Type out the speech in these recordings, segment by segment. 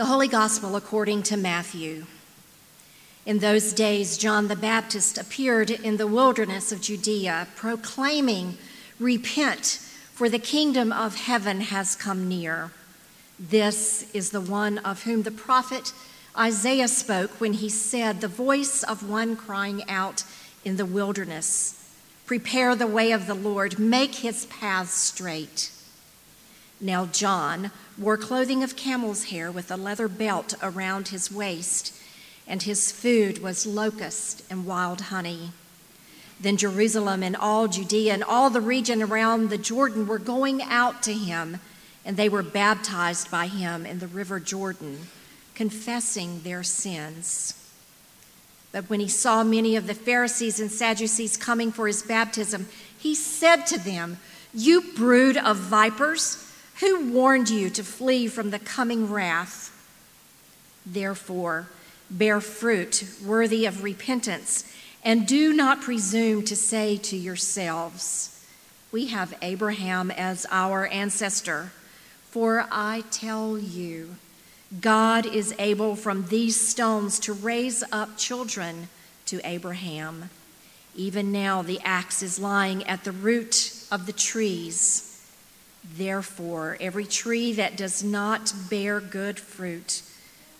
The Holy Gospel according to Matthew. In those days, John the Baptist appeared in the wilderness of Judea, proclaiming, Repent, for the kingdom of heaven has come near. This is the one of whom the prophet Isaiah spoke when he said, The voice of one crying out in the wilderness, Prepare the way of the Lord, make his paths straight. Now, John wore clothing of camel's hair with a leather belt around his waist, and his food was locust and wild honey. Then Jerusalem and all Judea and all the region around the Jordan were going out to him, and they were baptized by him in the river Jordan, confessing their sins. But when he saw many of the Pharisees and Sadducees coming for his baptism, he said to them, You brood of vipers! Who warned you to flee from the coming wrath? Therefore, bear fruit worthy of repentance, and do not presume to say to yourselves, We have Abraham as our ancestor. For I tell you, God is able from these stones to raise up children to Abraham. Even now, the axe is lying at the root of the trees. Therefore, every tree that does not bear good fruit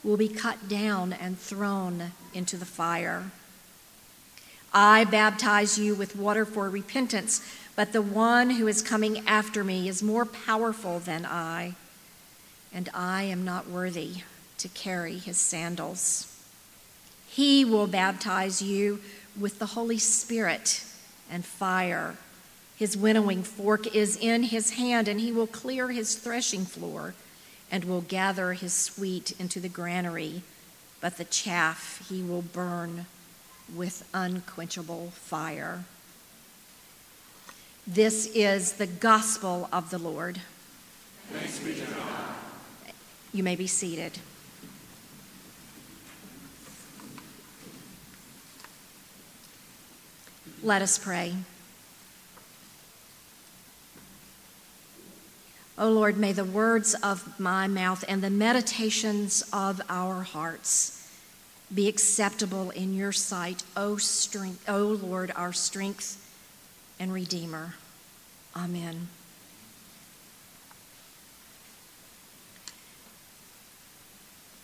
will be cut down and thrown into the fire. I baptize you with water for repentance, but the one who is coming after me is more powerful than I, and I am not worthy to carry his sandals. He will baptize you with the Holy Spirit and fire. His winnowing fork is in his hand, and he will clear his threshing floor and will gather his wheat into the granary, but the chaff he will burn with unquenchable fire. This is the gospel of the Lord. Thanks be to God. You may be seated. Let us pray. O oh Lord, may the words of my mouth and the meditations of our hearts be acceptable in your sight, O, strength, o Lord, our strength and Redeemer. Amen.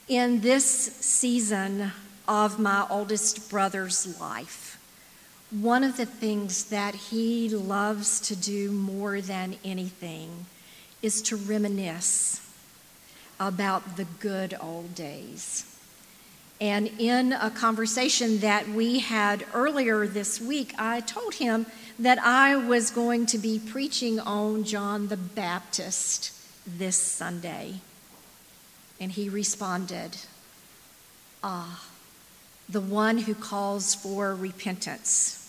In this season of my oldest brother's life, one of the things that he loves to do more than anything is to reminisce about the good old days. And in a conversation that we had earlier this week, I told him that I was going to be preaching on John the Baptist this Sunday. And he responded, Ah, the one who calls for repentance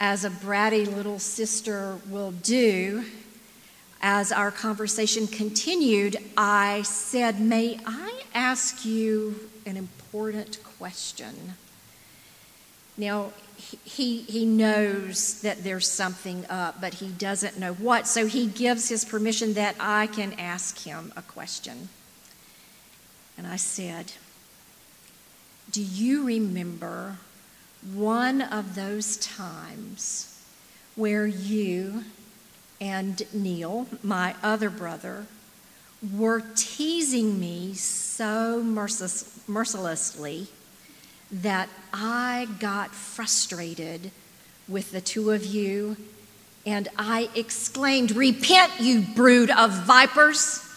as a bratty little sister will do, as our conversation continued, I said, May I ask you an important question? Now, he, he knows that there's something up, but he doesn't know what, so he gives his permission that I can ask him a question. And I said, Do you remember one of those times where you and Neil, my other brother, were teasing me so merciless, mercilessly that I got frustrated with the two of you and I exclaimed, Repent, you brood of vipers!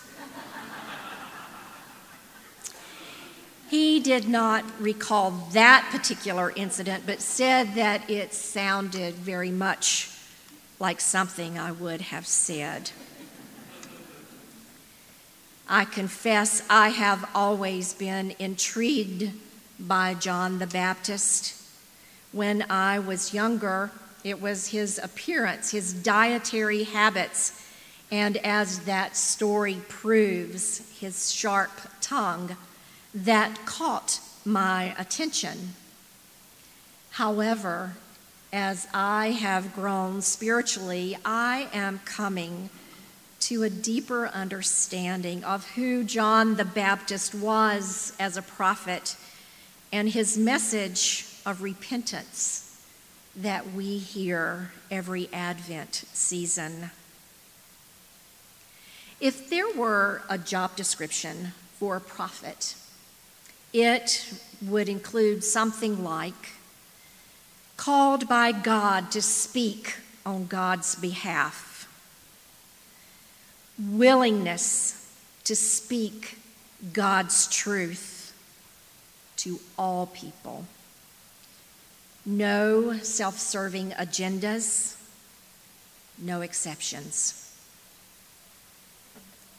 He did not recall that particular incident, but said that it sounded very much like something I would have said. I confess I have always been intrigued by John the Baptist. When I was younger, it was his appearance, his dietary habits, and as that story proves, his sharp tongue that caught my attention. However, as I have grown spiritually, I am coming to a deeper understanding of who John the Baptist was as a prophet and his message of repentance that we hear every Advent season. If there were a job description for a prophet, it would include something like called by God to speak on God's behalf willingness to speak God's truth to all people. No self serving agendas, no exceptions.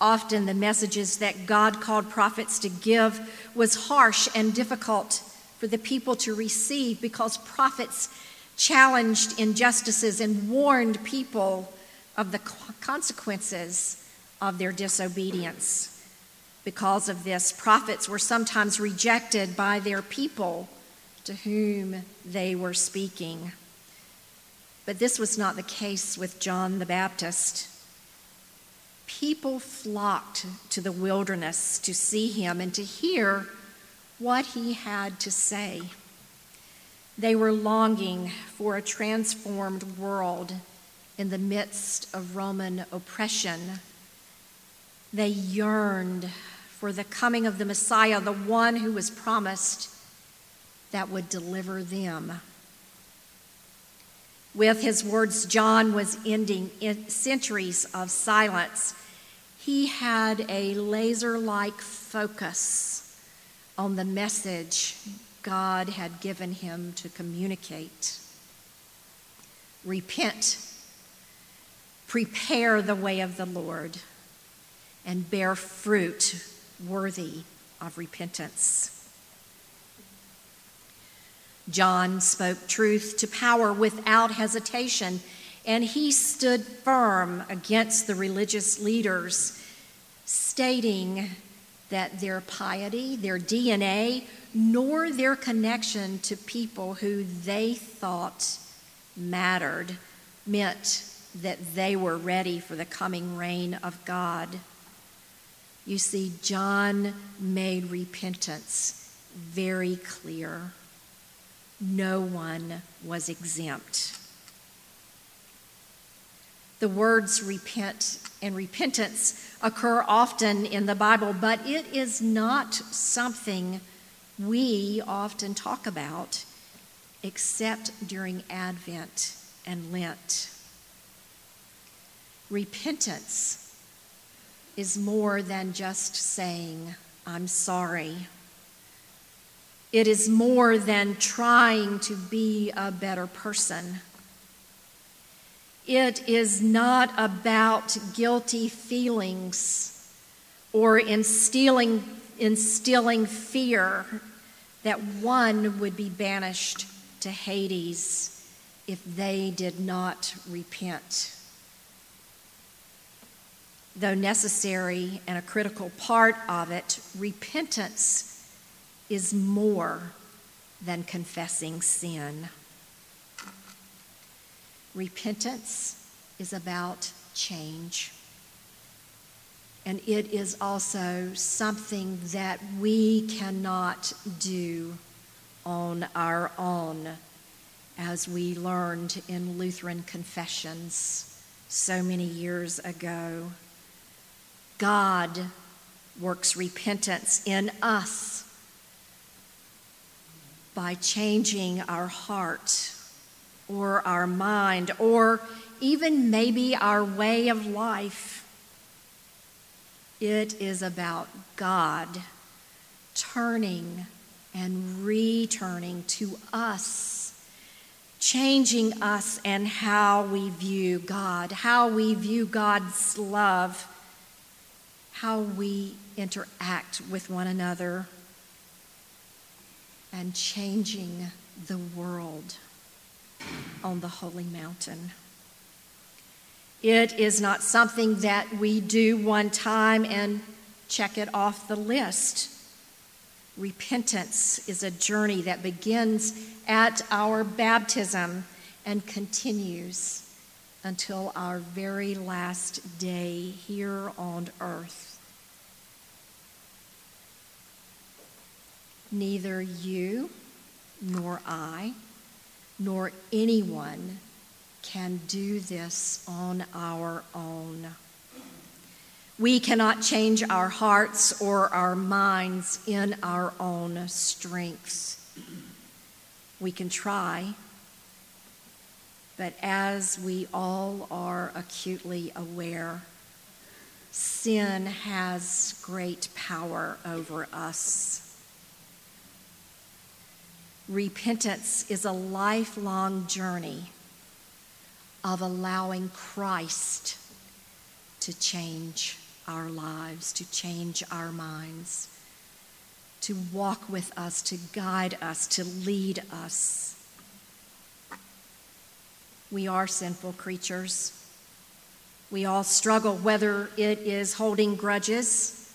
Often the messages that God called prophets to give was harsh and difficult for the people to receive because prophets challenged injustices and warned people of the consequences of their disobedience. Because of this, prophets were sometimes rejected by their people to whom they were speaking. But this was not the case with John the Baptist. People flocked to the wilderness to see him and to hear what he had to say. They were longing for a transformed world in the midst of Roman oppression they yearned for the coming of the Messiah, the one who was promised that would deliver them. With his words, John was ending centuries of silence. He had a laser like focus on the message God had given him to communicate. Repent, prepare the way of the Lord and bear fruit worthy of repentance. John spoke truth to power without hesitation, and he stood firm against the religious leaders, stating that their piety, their DNA, nor their connection to people who they thought mattered meant that they were ready for the coming reign of God. You see, John made repentance very clear. No one was exempt. The words repent and repentance occur often in the Bible, but it is not something we often talk about except during Advent and Lent. Repentance is more than just saying, I'm sorry. It is more than trying to be a better person. It is not about guilty feelings or instilling, instilling fear that one would be banished to Hades if they did not repent though necessary and a critical part of it, repentance is more than confessing sin. Repentance is about change. And it is also something that we cannot do on our own, as we learned in Lutheran confessions so many years ago. God works repentance in us by changing our heart or our mind or even maybe our way of life. It is about God turning and returning to us, changing us and how we view God, how we view God's love how we interact with one another and changing the world on the holy mountain. It is not something that we do one time and check it off the list. Repentance is a journey that begins at our baptism and continues until our very last day here on earth. Neither you nor I nor anyone can do this on our own. We cannot change our hearts or our minds in our own strengths. We can try, but as we all are acutely aware, sin has great power over us. Repentance is a lifelong journey of allowing Christ to change our lives, to change our minds, to walk with us, to guide us, to lead us. We are sinful creatures. We all struggle, whether it is holding grudges,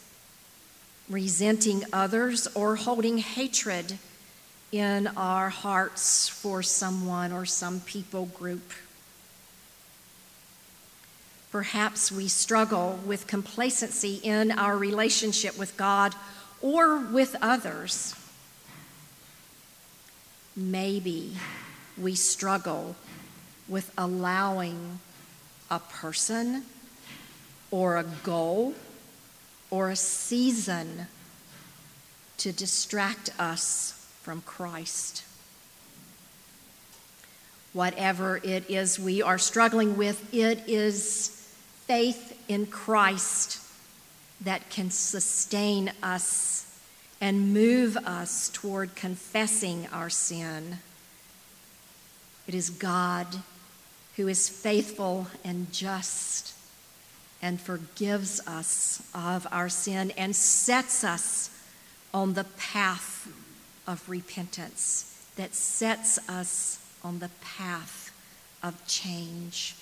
resenting others, or holding hatred in our hearts for someone or some people group. Perhaps we struggle with complacency in our relationship with God or with others. Maybe we struggle with allowing a person or a goal or a season to distract us from Christ. Whatever it is we are struggling with, it is faith in Christ that can sustain us and move us toward confessing our sin. It is God who is faithful and just and forgives us of our sin and sets us on the path of repentance, that sets us on the path of change.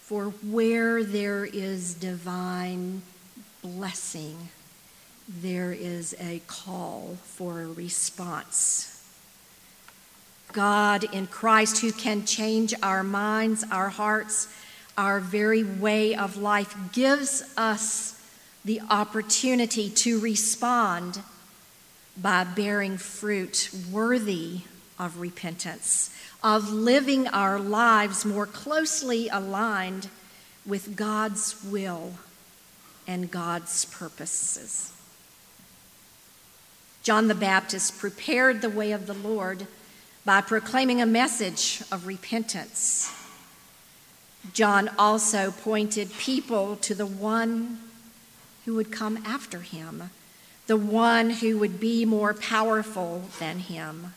For where there is divine blessing, there is a call for a response. God in Christ, who can change our minds, our hearts, our very way of life, gives us the opportunity to respond by bearing fruit worthy of repentance of living our lives more closely aligned with God's will and God's purposes. John the Baptist prepared the way of the Lord by proclaiming a message of repentance. John also pointed people to the one who would come after him, the one who would be more powerful than him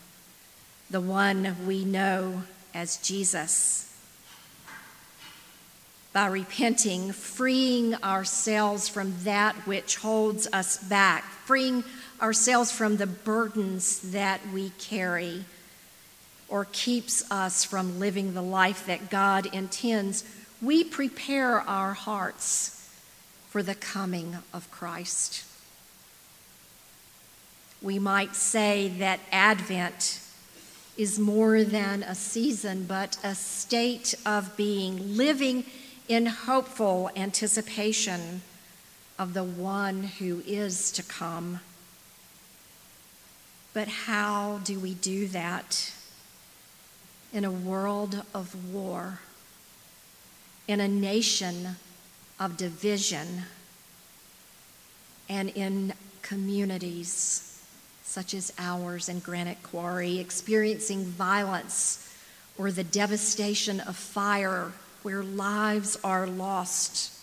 the one we know as Jesus. By repenting, freeing ourselves from that which holds us back, freeing ourselves from the burdens that we carry or keeps us from living the life that God intends, we prepare our hearts for the coming of Christ. We might say that Advent is more than a season, but a state of being, living in hopeful anticipation of the one who is to come. But how do we do that in a world of war, in a nation of division, and in communities? Such as ours in Granite Quarry, experiencing violence or the devastation of fire where lives are lost.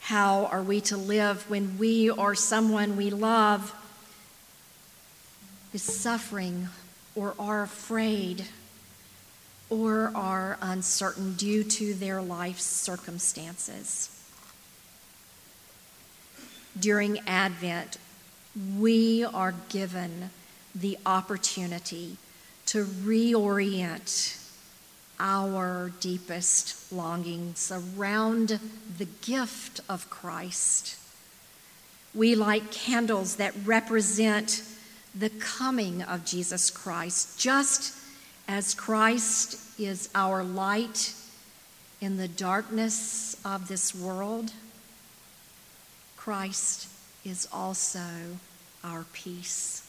How are we to live when we or someone we love is suffering or are afraid or are uncertain due to their life's circumstances? During Advent, we are given the opportunity to reorient our deepest longings around the gift of Christ. We light candles that represent the coming of Jesus Christ, just as Christ is our light In the darkness of this world, Christ is also our peace.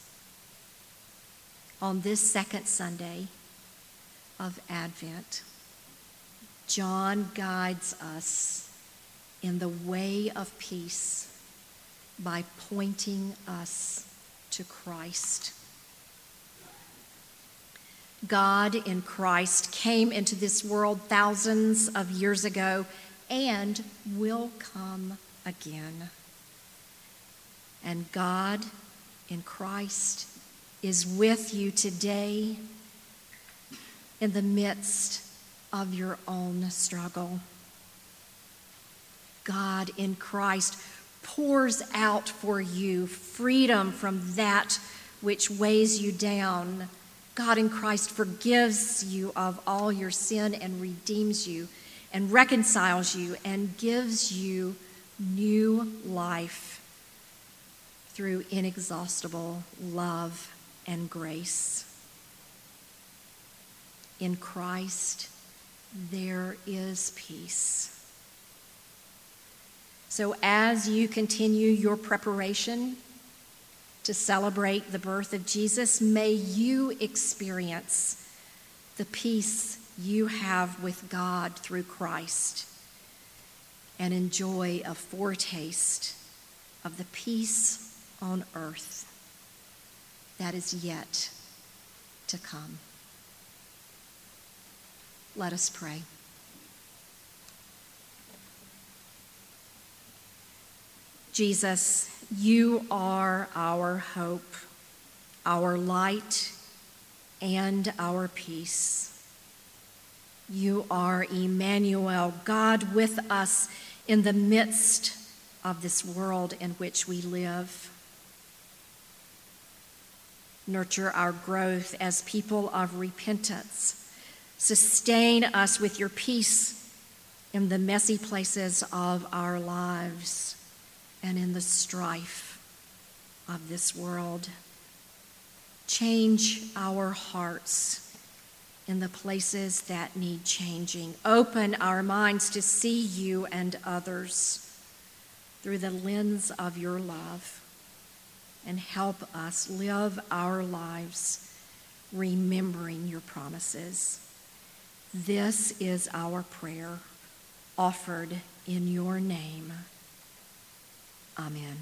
On this second Sunday of Advent, John guides us in the way of peace by pointing us to Christ. God in Christ came into this world thousands of years ago and will come again. And God in Christ is with you today in the midst of your own struggle. God in Christ pours out for you freedom from that which weighs you down. God in Christ forgives you of all your sin and redeems you and reconciles you and gives you new life through inexhaustible love and grace. In Christ, there is peace. So, as you continue your preparation to celebrate the birth of Jesus, may you experience the peace you have with God through Christ and enjoy a foretaste of the peace on earth that is yet to come. Let us pray. Jesus, you are our hope, our light, and our peace. You are Emmanuel, God with us in the midst of this world in which we live. Nurture our growth as people of repentance. Sustain us with your peace in the messy places of our lives and in the strife of this world. Change our hearts in the places that need changing. Open our minds to see you and others through the lens of your love and help us live our lives remembering your promises. This is our prayer offered in your name. Amen.